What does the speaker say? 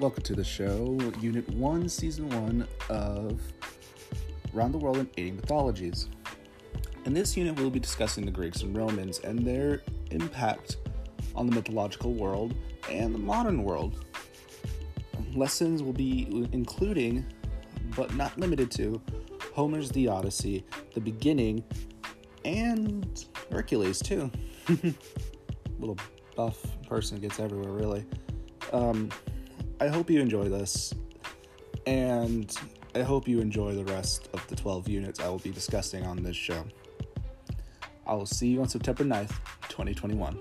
Welcome to the show, Unit 1, Season 1 of Round the World in 80 Mythologies. In this unit, we'll be discussing the Greeks and Romans and their impact on the mythological world and the modern world. Lessons will be including, but not limited to, Homer's The Odyssey, the beginning, and Hercules, too. Little buff person gets everywhere, really. Um, I hope you enjoy this, and I hope you enjoy the rest of the 12 units I will be discussing on this show. I will see you on September 9th, 2021.